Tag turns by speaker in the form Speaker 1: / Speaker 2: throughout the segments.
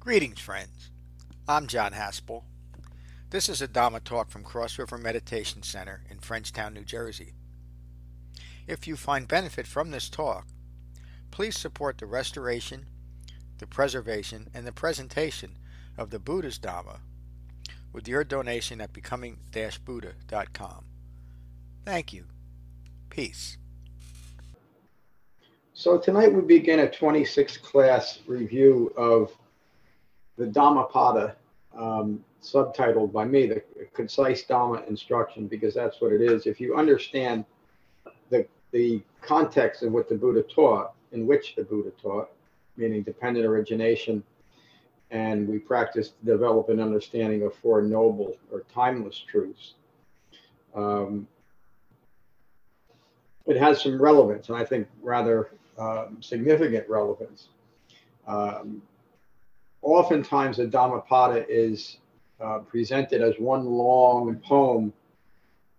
Speaker 1: Greetings, friends. I'm John Haspel. This is a Dhamma talk from Cross River Meditation Center in Frenchtown, New Jersey. If you find benefit from this talk, please support the restoration, the preservation, and the presentation of the Buddha's Dhamma with your donation at becoming-buddha.com. Thank you. Peace.
Speaker 2: So tonight we begin a 26th class review of the Dhammapada, um, subtitled by me, the concise Dhamma instruction, because that's what it is. If you understand the, the context of what the Buddha taught, in which the Buddha taught, meaning dependent origination, and we practice to develop an understanding of Four Noble or timeless truths. Um, it has some relevance, and I think rather um, significant relevance. Um, oftentimes, the Dhammapada is uh, presented as one long poem,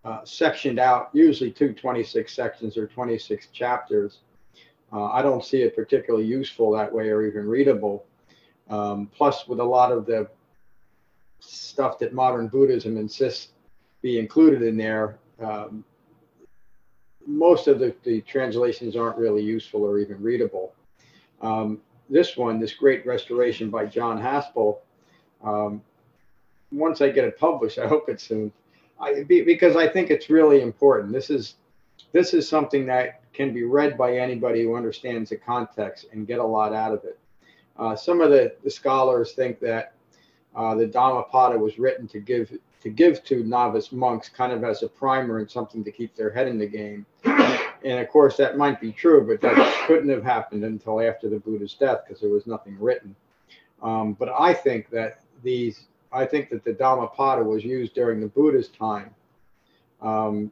Speaker 2: uh, sectioned out, usually two 26 sections or 26 chapters. Uh, I don't see it particularly useful that way or even readable. Um, plus, with a lot of the stuff that modern Buddhism insists be included in there, um, most of the, the, translations aren't really useful or even readable. Um, this one, this great restoration by John Haspel, um, once I get it published, I hope it's soon, I, because I think it's really important. This is this is something that can be read by anybody who understands the context and get a lot out of it. Uh, some of the, the scholars think that uh, the Dhammapada was written to give to give to novice monks kind of as a primer and something to keep their head in the game. And of course, that might be true, but that couldn't have happened until after the Buddha's death because there was nothing written. Um, but I think that these, I think that the Dhammapada was used during the Buddha's time. Um,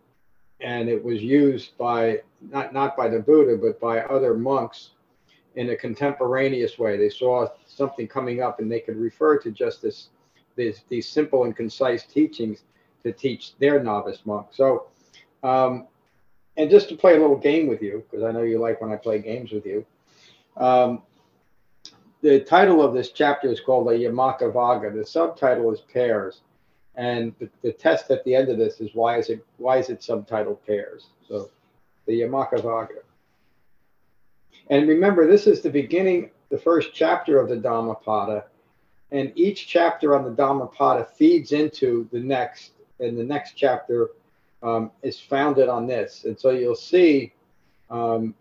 Speaker 2: and it was used by, not, not by the Buddha, but by other monks in a contemporaneous way. They saw something coming up and they could refer to just this, this these simple and concise teachings to teach their novice monks. So, um, and just to play a little game with you, because I know you like when I play games with you. Um, the title of this chapter is called the Yamakavagga. The subtitle is Pairs, and the, the, test at the end of this is why is it why is it subtitled Pairs? So, the Yamakavagga. And remember, this is the beginning, the first chapter of the Dhammapada. And each chapter on the Dhammapada feeds into the next, and the next chapter um, is founded on this. And so you'll see um,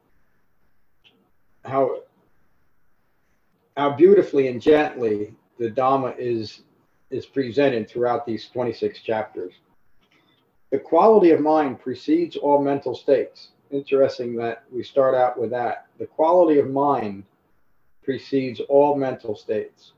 Speaker 2: how, how beautifully and gently the Dhamma is, is presented throughout these 26 chapters. The quality of mind precedes all mental states interesting that we start out with that. The quality of mind precedes all mental states.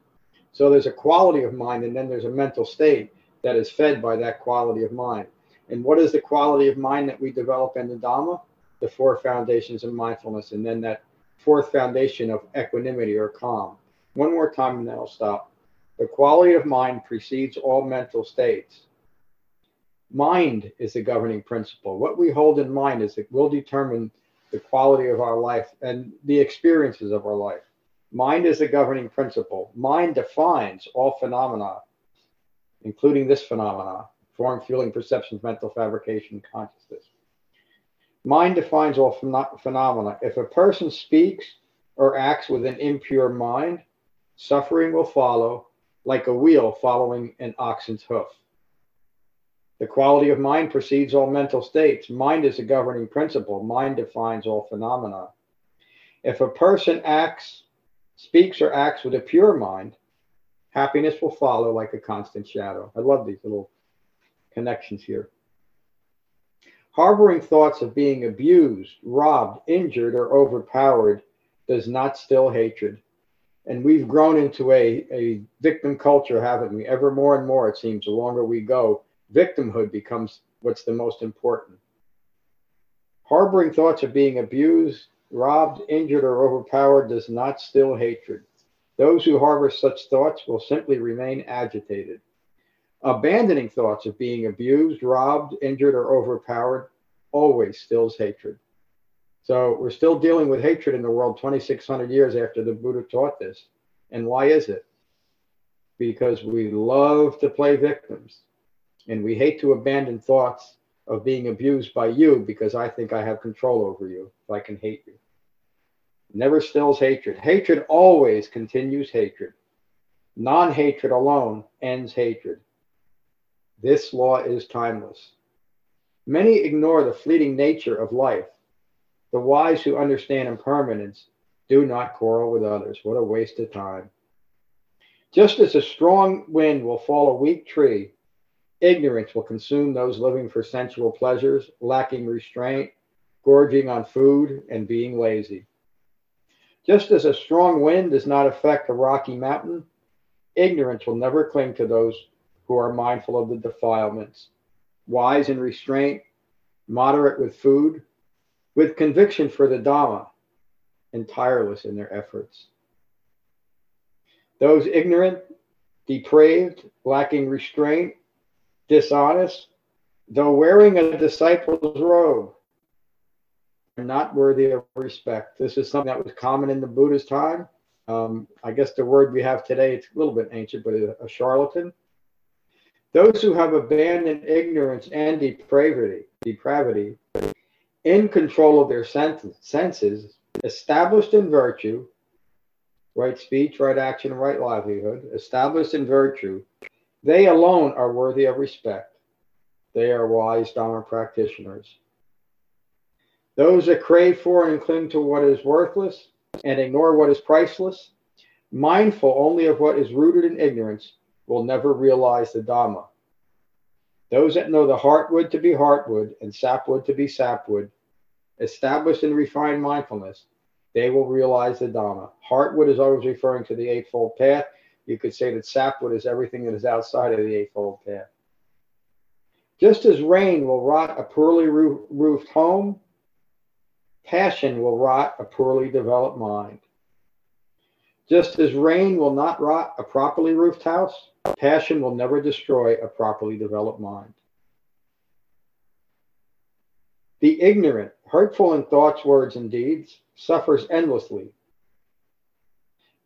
Speaker 2: So there's a quality of mind, and then there's a mental state that is fed by that quality of mind. And what is the quality of mind that we develop in the Dhamma? The four foundations of mindfulness, and then that fourth foundation of equanimity or calm. One more time, and then I'll stop. The quality of mind precedes all mental states. Mind is the governing principle. What we hold in mind is it will determine the quality of our life and the experiences of our life. Mind is the governing principle. Mind defines all phenomena, including this phenomena form, feeling, perceptions, mental fabrication, consciousness. Mind defines all ph- phenomena. If a person speaks or acts with an impure mind, suffering will follow like a wheel following an oxen's hoof. The quality of mind precedes all mental states. Mind is a governing principle. Mind defines all phenomena. If a person acts, speaks, or acts with a pure mind, happiness will follow like a constant shadow. I love these little connections here. Harboring thoughts of being abused, robbed, injured, or overpowered does not still hatred. And we've grown into a, a victim culture, haven't we? Ever more and more, it seems, the longer we go victimhood becomes what's the most important. Harboring thoughts of being abused, robbed, injured, or overpowered does not still hatred. Those who harbor such thoughts will simply remain agitated. Abandoning thoughts of being abused, robbed, injured, or overpowered always stills hatred. So we're still dealing with hatred in the world 2,600 years after the Buddha taught this. And why is it? because we love to play victims and we hate to abandon thoughts of being abused by you because I think I have control over you if I can hate you. Never stills hatred. Hatred always continues hatred. Non hatred alone ends hatred. This law is timeless. Many ignore the fleeting nature of life. The wise who understand impermanence do not quarrel with others. What a waste of time. Just as a strong wind will fall a weak tree, ignorance will consume those living for sensual pleasures, lacking restraint, gorging on food, and being lazy. Just as a strong wind does not affect a rocky mountain, ignorance will never cling to those who are mindful of the defilements, wise in restraint, moderate with food, with conviction for the Dhamma, and tireless in their efforts. Those ignorant, depraved, lacking restraint, dishonest, though wearing a disciple's robe, are not worthy of respect. This is something that was common in the Buddha's time. Um, I guess the word we have today, it's a little bit ancient, but a, a charlatan. Those who have abandoned ignorance and depravity, depravity, in control of their senses, established in virtue, right speech, right action, right livelihood, established in virtue, they alone are worthy of respect. They are wise Dharma practitioners. Those that crave for and cling to what is worthless and ignore what is priceless, mindful only of what is rooted in ignorance, will never realize the Dhamma. Those that know the heartwood to be heartwood and sapwood to be sapwood, established in refined mindfulness, they will realize the Dhamma. Heartwood is always referring to the Eightfold Path. You could say that sapwood is everything that is outside of the Eightfold Path. Just as rain will rot a poorly roofed home, passion will rot a poorly developed mind. Just as rain will not rot a properly roofed house, passion will never destroy a properly developed mind. The ignorant, hurtful in thoughts, words, and deeds, suffers endlessly.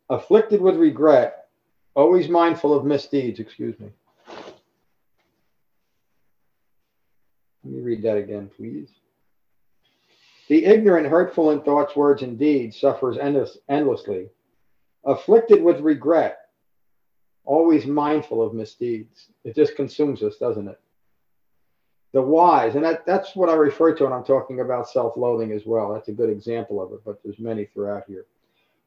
Speaker 2: Afflicted with regret, always mindful of misdeeds, excuse me. Let me read that again, please. The ignorant, hurtful in thoughts, words, and deeds suffers endless, endlessly. Afflicted with regret, always mindful of misdeeds. It just consumes us, doesn't it? the wise, and that, that's what I refer to when I'm talking about self-loathing as well. That's a good example of it, but there's many throughout here.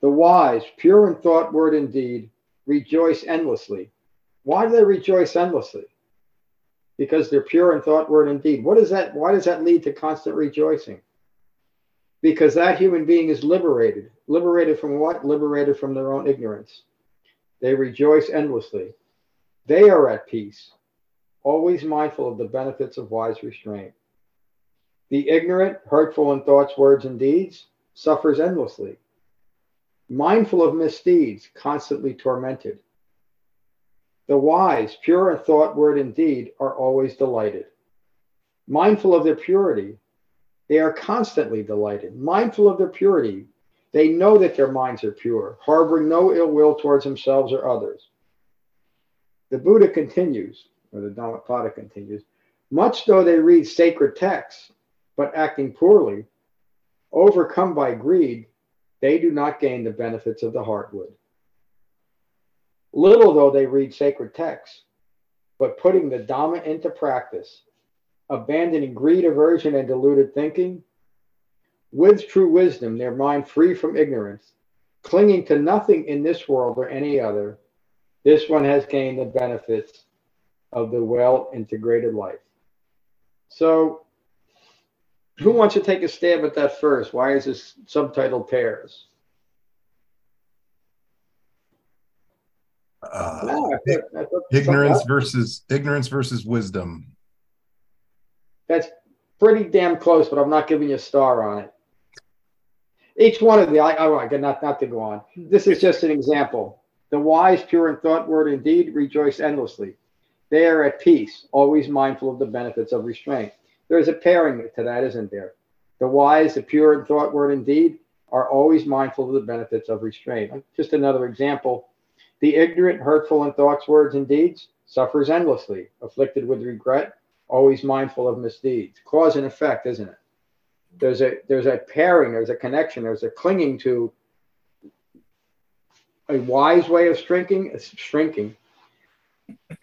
Speaker 2: The wise, pure in thought, word, and deed, rejoice endlessly. Why do they rejoice endlessly? Because they're pure in thought, word, and deed. What is that? Why does that lead to constant rejoicing? Because that human being is liberated. Liberated from what? Liberated from their own ignorance. They rejoice endlessly. They are at peace always mindful of the benefits of wise restraint. The ignorant, hurtful in thoughts, words, and deeds, suffers endlessly. Mindful of misdeeds, constantly tormented. The wise, pure in thought, word, and deed, are always delighted. Mindful of their purity, they are constantly delighted. Mindful of their purity, they know that their minds are pure, harboring no ill will towards themselves or others. The Buddha continues or the Dhammapada continues, much though they read sacred texts, but acting poorly, overcome by greed, they do not gain the benefits of the heartwood. Little though they read sacred texts, but putting the Dhamma into practice, abandoning greed, aversion, and deluded thinking, with true wisdom, their mind free from ignorance, clinging to nothing in this world or any other, this one has gained the benefits of the well integrated life. So, who wants to take a stab at that first? Why is this subtitled pairs?
Speaker 3: Uh, no, I thought, I thought ignorance versus ignorance versus wisdom.
Speaker 2: That's pretty damn close, but I'm not giving you a star on it. Each one of the, I, I not not to go on. This is just an example. The wise, pure in thought, word, and deed, rejoice endlessly. They are at peace, always mindful of the benefits of restraint. There is a pairing to that, isn't there? The wise, the pure in thought, word, and deed are always mindful of the benefits of restraint. Just another example. The ignorant, hurtful in thoughts, words, and deeds suffers endlessly, afflicted with regret, always mindful of misdeeds. Cause and effect, isn't it? There's a there's a pairing, there's a connection, there's a clinging to a wise way of shrinking, shrinking,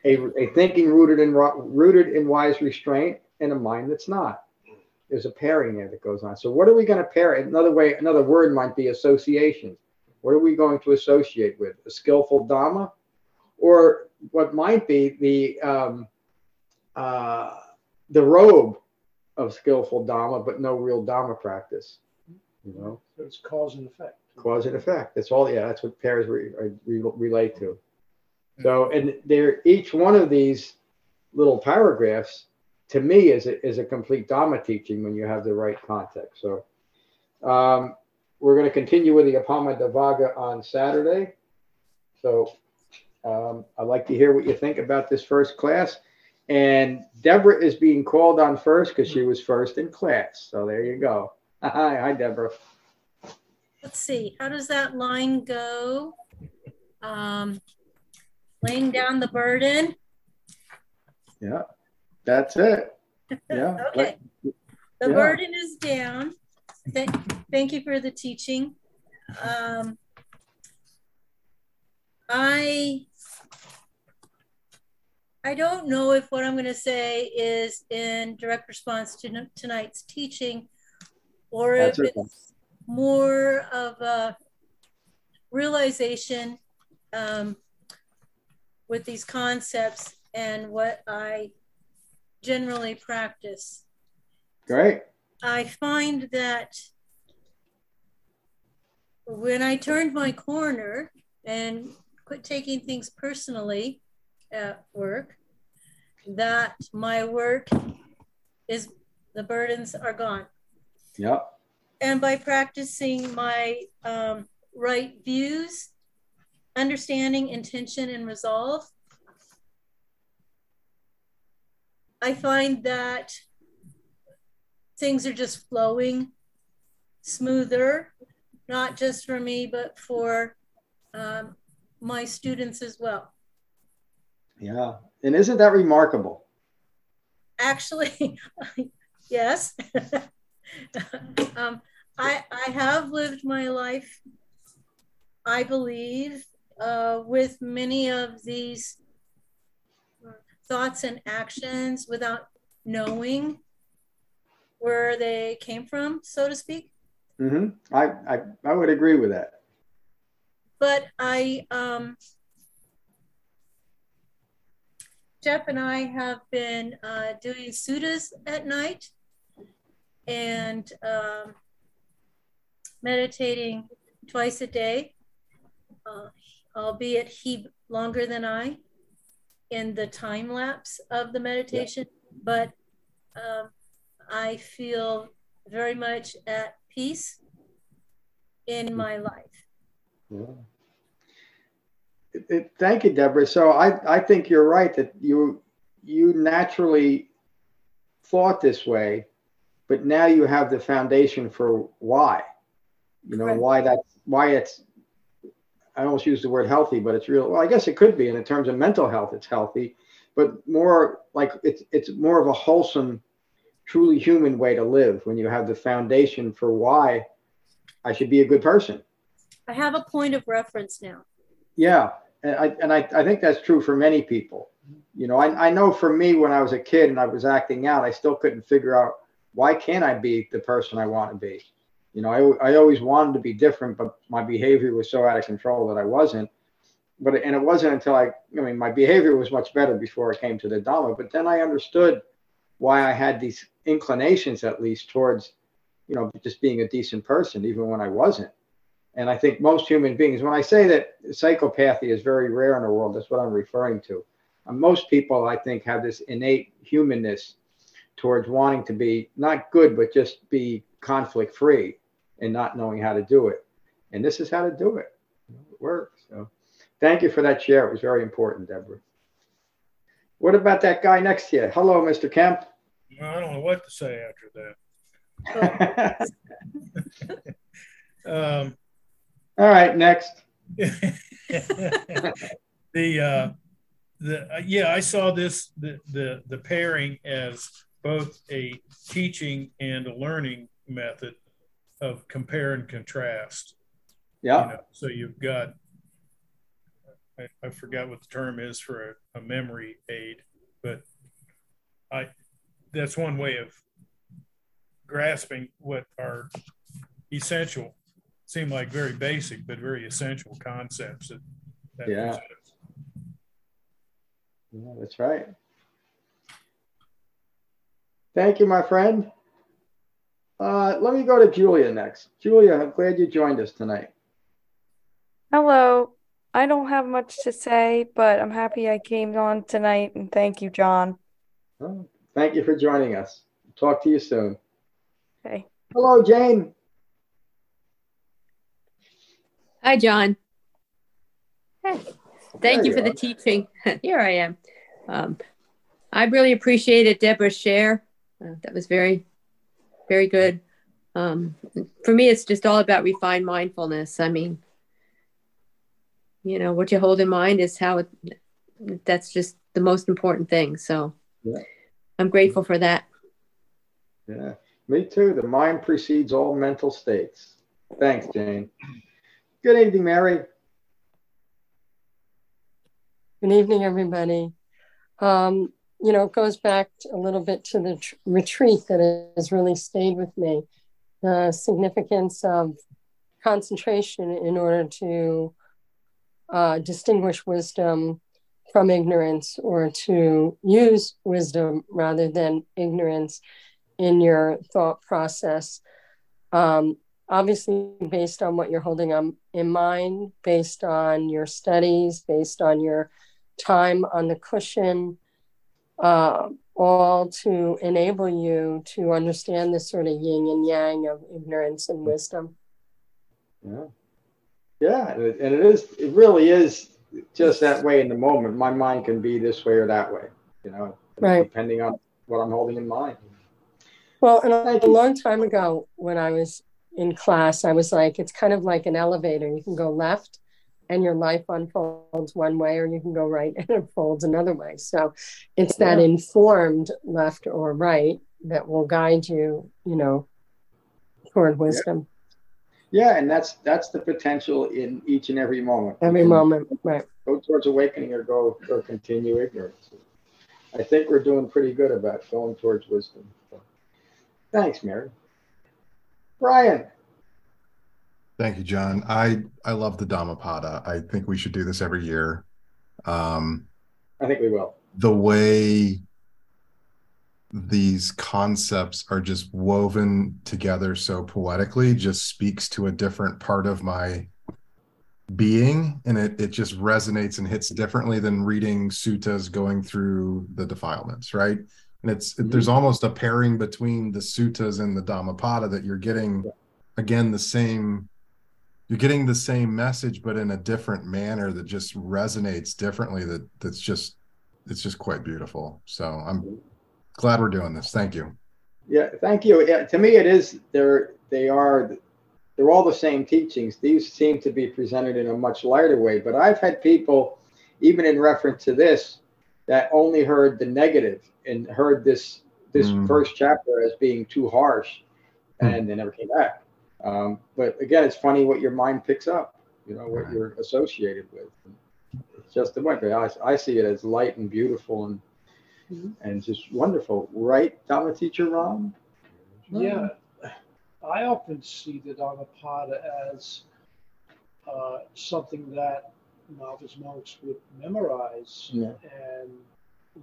Speaker 2: a, a thinking rooted in rooted in wise restraint, and a mind that's not. There's a pairing there that goes on. So what are we going to pair? Another way, another word might be association. What are we going to associate with? A skillful dharma, or what might be the um, uh, the robe of skillful dharma, but no real dharma practice. You know,
Speaker 4: so it's cause and effect.
Speaker 2: Cause and effect. That's all. Yeah, that's what pairs re, re, relate to. So, and there, each one of these little paragraphs, to me, is a, is a complete Dharma teaching when you have the right context. So, um, we're going to continue with the Appamadavagga on Saturday. So um, I'd like to hear what you think about this first class. And Deborah is being called on first because she was first in class. So there you go. Hi, hi, Deborah.
Speaker 5: Let's see. How does that line go? Um, laying down the burden.
Speaker 2: Yeah, that's it.
Speaker 5: Yeah. okay. The yeah. burden is down. Th thank you for the teaching. Um, I I don't know if what I'm going to say is in direct response to tonight's teaching, or That's if it's more of a realization um, with these concepts and what I generally practice.
Speaker 2: Great.
Speaker 5: I find that when I turned my corner and quit taking things personally at work, that my work is the burdens are gone.
Speaker 2: Yep.
Speaker 5: And by practicing my um, right views, understanding, intention, and resolve, I find that things are just flowing smoother, not just for me, but for um, my students as well.
Speaker 2: Yeah. And isn't that remarkable?
Speaker 5: Actually, yes. um, I, I have lived my life, I believe, uh, with many of these thoughts and actions without knowing where they came from, so to speak.
Speaker 2: Mm-hmm. I, I, I would agree with that.
Speaker 5: But I, um, Jeff and I have been uh, doing suttas at night and um, meditating twice a day, uh, albeit he longer than I in the time lapse of the meditation. Yeah. But um, I feel very much at peace in my life.
Speaker 2: Yeah. It, it, thank you, Deborah. So I, I think you're right that you you naturally thought this way, but now you have the foundation for why. You know, why that's why it's I almost use the word healthy, but it's real. Well, I guess it could be, and in terms of mental health, it's healthy, but more like it's it's more of a wholesome truly human way to live when you have the foundation for why I should be a good person.
Speaker 5: I have a point of reference now.
Speaker 2: Yeah. And I, and I, I think that's true for many people. You know, I, I know for me, when I was a kid and I was acting out, I still couldn't figure out why can't I be the person I want to be? You know, I, I always wanted to be different, but my behavior was so out of control that I wasn't. But, and it wasn't until I, I mean, my behavior was much better before I came to the Dharma, but then I understood why I had these inclinations at least towards you know just being a decent person even when i wasn't and i think most human beings when i say that psychopathy is very rare in the world that's what i'm referring to. And most people i think have this innate humanness towards wanting to be not good but just be conflict free and not knowing how to do it. And this is how to do it. It works so. Thank you for that share. It was very important deborah. What about that guy next to you? Hello mr kemp.
Speaker 4: I don't know what to say after that. um,
Speaker 2: All right, next.
Speaker 4: the uh, the uh, yeah, I saw this the, the the pairing as both a teaching and a learning method of compare and contrast.
Speaker 2: Yeah.
Speaker 4: You know, so you've got I, I forgot what the term is for a, a memory aid, but I that's one way of grasping what are essential seem like very basic but very essential concepts that, that
Speaker 2: Yeah. Yeah, that's right. Thank you, my friend. Uh, let me go to Julia next. Julia, I'm glad you joined us tonight.
Speaker 6: Hello. I don't have much to say, but I'm happy I came on tonight and thank you, John.
Speaker 2: Oh, thank you for joining us. Talk to you soon.
Speaker 6: Okay.
Speaker 2: Hello, Jane.
Speaker 7: Hi, John. Hey, Thank you
Speaker 2: you
Speaker 7: for the teaching. Here I am. Um, I really appreciated Deborah's share. Uh, that was very, very good. Um, for me, it's just all about refined mindfulness. I mean, you know, what you hold in mind is how it, that's just the most important thing. So
Speaker 2: Yeah.
Speaker 7: I'm grateful for that.
Speaker 2: Yeah, me too. The mind precedes all mental states. Thanks, Jane. Good evening, Mary.
Speaker 8: Good evening, everybody. Um, you know, it goes back a little bit to the tr- retreat that has really stayed with me. The significance of concentration in order to uh, distinguish wisdom from ignorance or to use wisdom rather than ignorance in your thought process. Um, obviously, based on what you're holding on in mind, based on your studies, based on your time on the cushion, uh, all to enable you to understand this sort of yin and yang of ignorance and wisdom.
Speaker 2: Yeah, yeah, and it, and it is. It really is just that way in the moment. My mind can be this way or that way. You know,
Speaker 8: Right.
Speaker 2: depending on what I'm holding in mind.
Speaker 8: Well, and a, a long time ago when I was in class, I was like, it's kind of like an elevator. You can go left and your life unfolds one way, or you can go right and it unfolds another way. So it's that
Speaker 2: Yeah.
Speaker 8: informed left or right that will guide you, you know, toward wisdom
Speaker 2: Yeah, and that's that's the potential in each and every moment.
Speaker 8: every moment. Right.
Speaker 2: Go towards awakening or go or continue ignorance. I think we're doing pretty good about going towards wisdom. Thanks, Mary. Brian.
Speaker 3: Thank you, John. I I love the Dhammapada. I think we should do this every year. Um,
Speaker 2: I think we will.
Speaker 3: the way these concepts are just woven together so poetically just speaks to a different part of my being and it, it just resonates and hits differently than reading suttas going through the defilements right and it's there's mm-hmm. almost a pairing between the suttas and the dhammapada that you're getting again the same you're getting the same message but in a different manner that just resonates differently that that's just it's just quite beautiful so i'm mm-hmm. glad we're doing this thank you
Speaker 2: Yeah, thank you. Yeah, to me, it is. They're they are they're all the same teachings. These seem to be presented in a much lighter way. But I've had people, even in reference to this, that only heard the negative and heard this this
Speaker 3: Mm.
Speaker 2: first chapter as being too harsh,
Speaker 3: Hmm.
Speaker 2: and they never came back. Um, but again, it's funny what your mind picks up. You know what
Speaker 3: Right.
Speaker 2: you're associated with. It's just the way. But I, I see it as light and beautiful and and just wonderful, right, Dharma teacher Ron?
Speaker 4: Yeah, I often see the Dhammapada as uh, something that novice monks would memorize,
Speaker 2: Yeah.
Speaker 4: and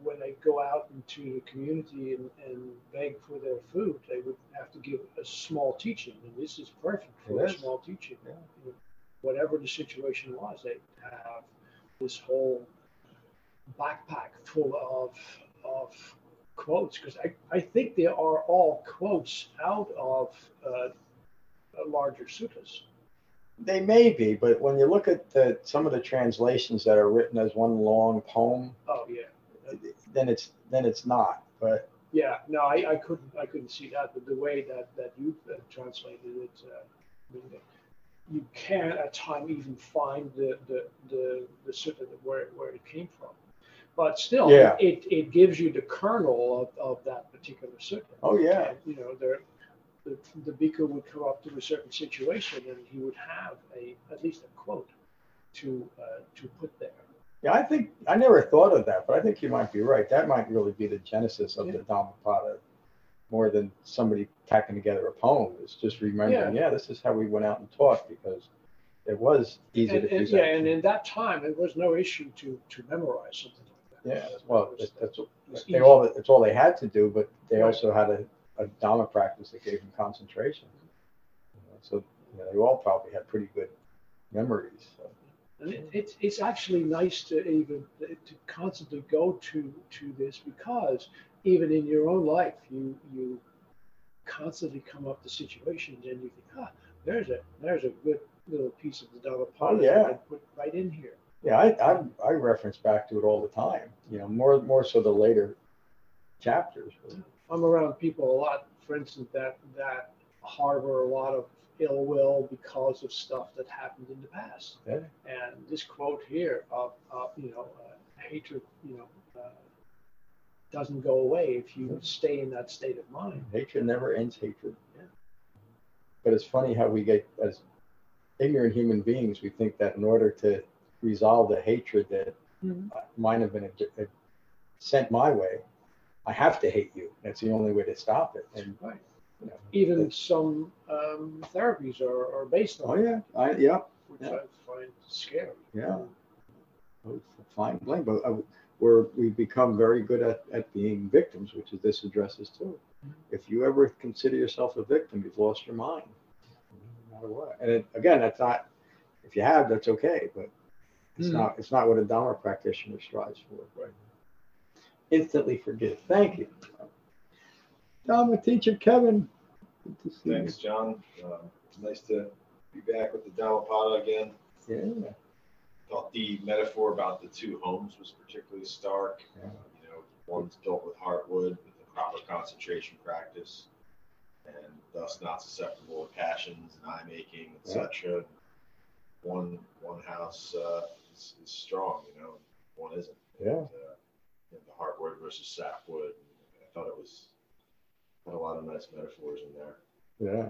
Speaker 4: when they go out into the community and, and beg for their food, they would have to give a small teaching, and this is perfect for a small teaching.
Speaker 2: Yeah.
Speaker 4: You know, Whatever the situation was, they have this whole backpack full of of quotes because I, I think they are all quotes out of uh, larger suttas.
Speaker 2: They may be, but when you look at the, some of the translations that are written as one long poem,
Speaker 4: Oh yeah,
Speaker 2: then it's then it's not. But
Speaker 4: yeah. No, I, I couldn't I couldn't see that, but the way that that you uh, translated it, uh, I mean,
Speaker 9: you can at time even find the the the, the sutta where where it came from. But still,
Speaker 2: Yeah.
Speaker 9: it, it gives you the kernel of, of that particular sutta.
Speaker 2: Oh, yeah.
Speaker 9: And, you know, there, the, the bhikkhu would come up to a certain situation and he would have a at least a quote to uh, to put there.
Speaker 2: Yeah, I think I never thought of that, but I think you might be right. That might really be the genesis of the Dhammapada, more than somebody tacking together a poem. It's just remembering, yeah, this is how we went out and talked because it was easy
Speaker 9: And,
Speaker 2: to
Speaker 9: and, yeah, and in that time, it was no issue to to memorize something like that.
Speaker 2: Yeah, well,
Speaker 9: It was-
Speaker 2: that- that's
Speaker 9: it
Speaker 2: they all it's all they had to do, but they
Speaker 9: Right.
Speaker 2: also had a, a Dhamma practice that gave them concentration. You know, So you know, they all probably had pretty good memories. So.
Speaker 9: And it, it's it's actually nice to even to constantly go to to this because even in your own life, you you constantly come up to situations and you think, ah, there's a there's a good little piece of the Dhammapada that
Speaker 2: yeah.
Speaker 9: I put right in here.
Speaker 2: Yeah, I, I I reference back to it all the time. You know, more more so the later chapters.
Speaker 9: I'm around people a lot, for instance, that that harbor a lot of ill will because of stuff that happened in the past.
Speaker 2: Yeah.
Speaker 9: And this quote here of, of you know, uh, hatred, you know, uh, doesn't go away if you stay in that state of mind.
Speaker 2: Hatred never ends hatred.
Speaker 9: Yeah.
Speaker 2: But it's funny how we get as ignorant human beings, we think that in order to resolve the hatred that
Speaker 9: Mhm.
Speaker 2: might have been a, a- sent my way, I have to hate you. That's the only way to stop it. And
Speaker 9: Right.
Speaker 2: you know,
Speaker 9: Even some um, therapies are, are based on
Speaker 2: oh yeah, I yeah,
Speaker 9: which
Speaker 2: yeah.
Speaker 9: I find scary.
Speaker 2: yeah. Oh, Fine, blame, but uh, we're we've become very good at, at being victims, which is this addresses too. If you ever consider yourself a victim, you've lost your mind, no matter what. And it, again, that's not. If you have, that's okay, but it's
Speaker 9: Hmm.
Speaker 2: not. It's not what a Dharma practitioner strives for. Right. Instantly forgive. Thank you, Dharma teacher Kevin. Good to see you.
Speaker 10: Thanks, John. Um, it's nice to be back with the Dhammapada again.
Speaker 2: Yeah.
Speaker 10: Thought the metaphor about the two homes was particularly stark.
Speaker 2: Yeah.
Speaker 10: Uh, you know, one's built with heartwood with the proper concentration practice, and thus not susceptible to passions and I-making,
Speaker 2: Yeah.
Speaker 10: etc. One one house uh, is, is strong, you know, one isn't.
Speaker 2: Yeah.
Speaker 10: And, uh, you know, the heartwood versus sapwood. I thought it was had a lot of nice metaphors in there.
Speaker 2: Yeah.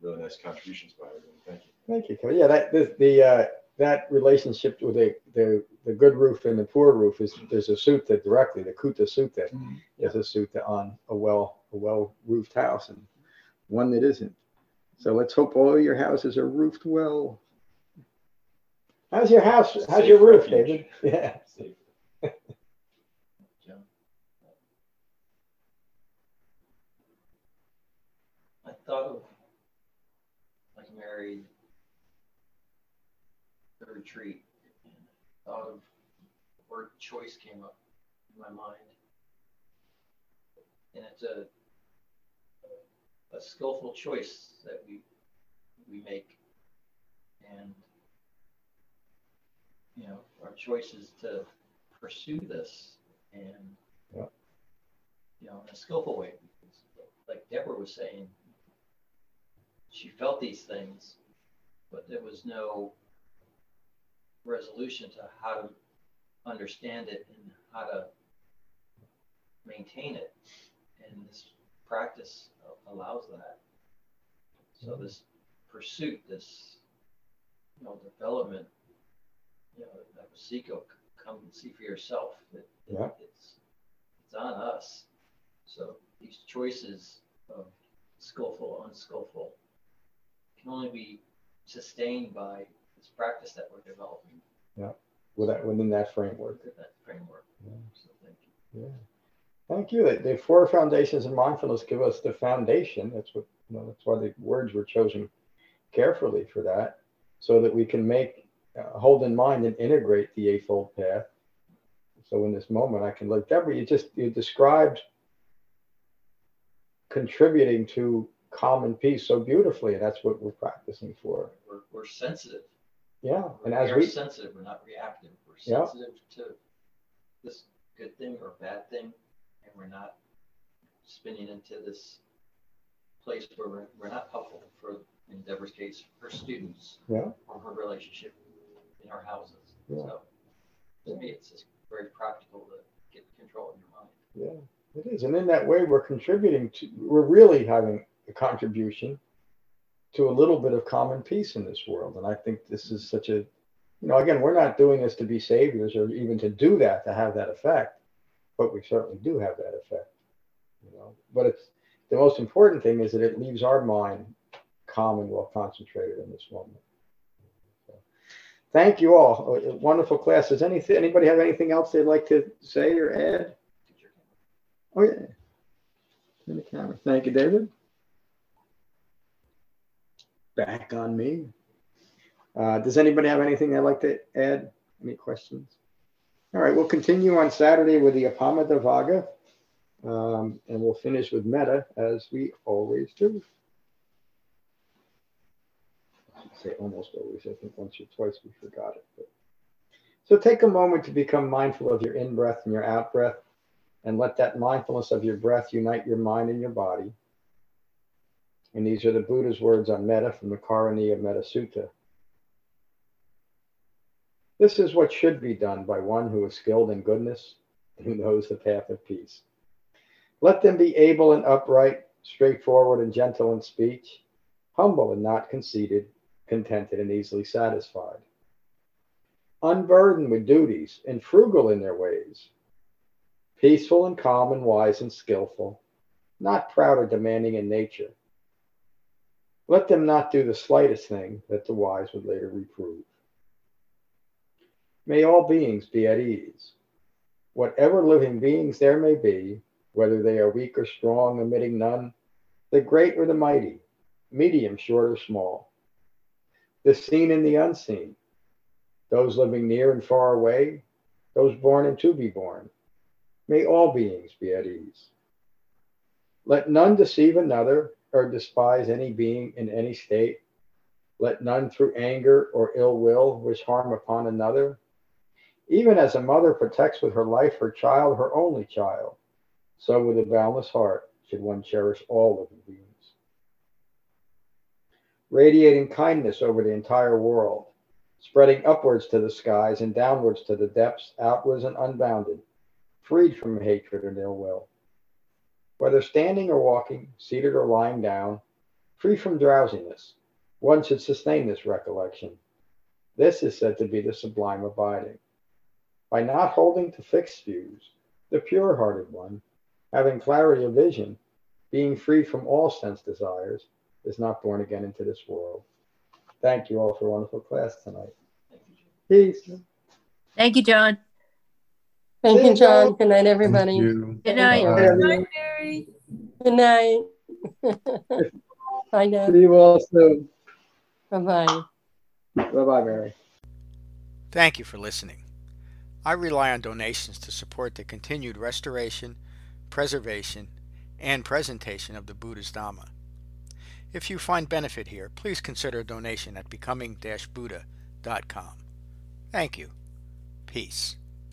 Speaker 10: Really nice contributions by everyone. Thank you.
Speaker 2: Thank you, Kevin. Yeah, that the, the uh, that relationship with the, the the good roof and the poor roof is there's a sutta directly. The Kuta Sutta is a sutta on a well a well roofed house and one that isn't. So let's hope all your houses are roofed well. How's your house? How's
Speaker 10: Safe
Speaker 2: your roof,
Speaker 10: refuge.
Speaker 2: David? Yeah.
Speaker 10: Safe.
Speaker 11: I thought of like married the retreat and thought of the word choice came up in my mind. And it's a a skillful choice that we we make. And you know, our choice is to pursue this and
Speaker 2: Yeah.
Speaker 11: you know, in a skillful way. Because like Deborah was saying, she felt these things, but there was no resolution to how to understand it and how to maintain it. And this practice allows that. So mm-hmm. this pursuit, this you know development, you know, that Seiko, oh, come and see for yourself. That
Speaker 2: Yeah.
Speaker 11: it's it's on us. So these choices of skillful, unskillful can only be sustained by this practice that we're developing Yeah,
Speaker 2: With that, within that framework.
Speaker 11: within that framework.
Speaker 2: Yeah.
Speaker 11: So thank you.
Speaker 2: Yeah. Thank you. The, the four foundations of mindfulness give us the foundation. That's what you know, that's why the words were chosen carefully for that, so that we can make uh, hold in mind and integrate the eightfold path. So in this moment, I can look. Deborah, you just you described contributing to calm and peace so beautifully, and that's what we're practicing for.
Speaker 11: We're, we're sensitive.
Speaker 2: Yeah, and as
Speaker 11: we're
Speaker 2: we
Speaker 11: sensitive, we're not reactive. We're
Speaker 2: Yeah.
Speaker 11: sensitive to this good thing or bad thing, and we're not spinning into this place where we're, we're not helpful for in Deborah's case, her students
Speaker 2: Yeah.
Speaker 11: or her relationship in our houses.
Speaker 2: Yeah.
Speaker 11: So to me, it's just very practical to get control of your mind.
Speaker 2: Yeah, it is. And in that way, we're contributing to, we're really having contribution to a little bit of common peace in this world. And I think this is such a, you know, again, we're not doing this to be saviors or even to do that, to have that effect, but we certainly do have that effect, you know. But it's the most important thing is that it leaves our mind calm and well concentrated in this moment. So, thank you all. A wonderful class. Does anybody have anything else they'd like to say or add? Oh, yeah. In the camera. Thank you, David. Back on me. Uh, does anybody have anything they'd like to add? Any questions? All right, we'll continue on Saturday with the Appamadavagga, um, and we'll finish with Metta as we always do. I say almost always. I think once or twice we forgot it. But. So take a moment to become mindful of your in breath and your out breath and let that mindfulness of your breath unite your mind and your body. And these are the Buddha's words on metta from the Karaniya Metta Sutta. This is what should be done by one who is skilled in goodness, who knows the path of peace. Let them be able and upright, straightforward and gentle in speech, humble and not conceited, contented and easily satisfied, unburdened with duties and frugal in their ways peaceful and calm and wise and skillful, not proud or demanding in nature. Let them not do the slightest thing that the wise would later reprove. May all beings be at ease. Whatever living beings there may be, whether they are weak or strong, omitting none, the great or the mighty, medium, short, or small, the seen and the unseen, those living near and far away, those born and to be born, May all beings be at ease. Let none deceive another or despise any being in any state. Let none through anger or ill will wish harm upon another. Even as a mother protects with her life her child, her only child, so with a boundless heart should one cherish all living beings. Radiating kindness over the entire world, spreading upwards to the skies and downwards to the depths, outwards and unbounded freed from hatred and ill will. Whether standing or walking, seated or lying down, free from drowsiness, one should sustain this recollection. This is said to be the sublime abiding. By not holding to fixed views, the pure hearted one, having clarity of vision, being free from all sense desires, is not born again into this world. Thank you all for a wonderful class tonight. Peace.
Speaker 7: Thank you, John.
Speaker 8: Thank you, John. Good night, everybody.
Speaker 7: Good night.
Speaker 8: Good
Speaker 5: night, Mary.
Speaker 8: Good night. Bye now.
Speaker 2: See you all soon.
Speaker 8: Bye bye.
Speaker 2: Bye bye, Mary.
Speaker 1: Thank you for listening. I rely on donations to support the continued restoration, preservation, and presentation of the Buddha's Dhamma. If you find benefit here, please consider a donation at becoming-buddha.com. Thank you. Peace.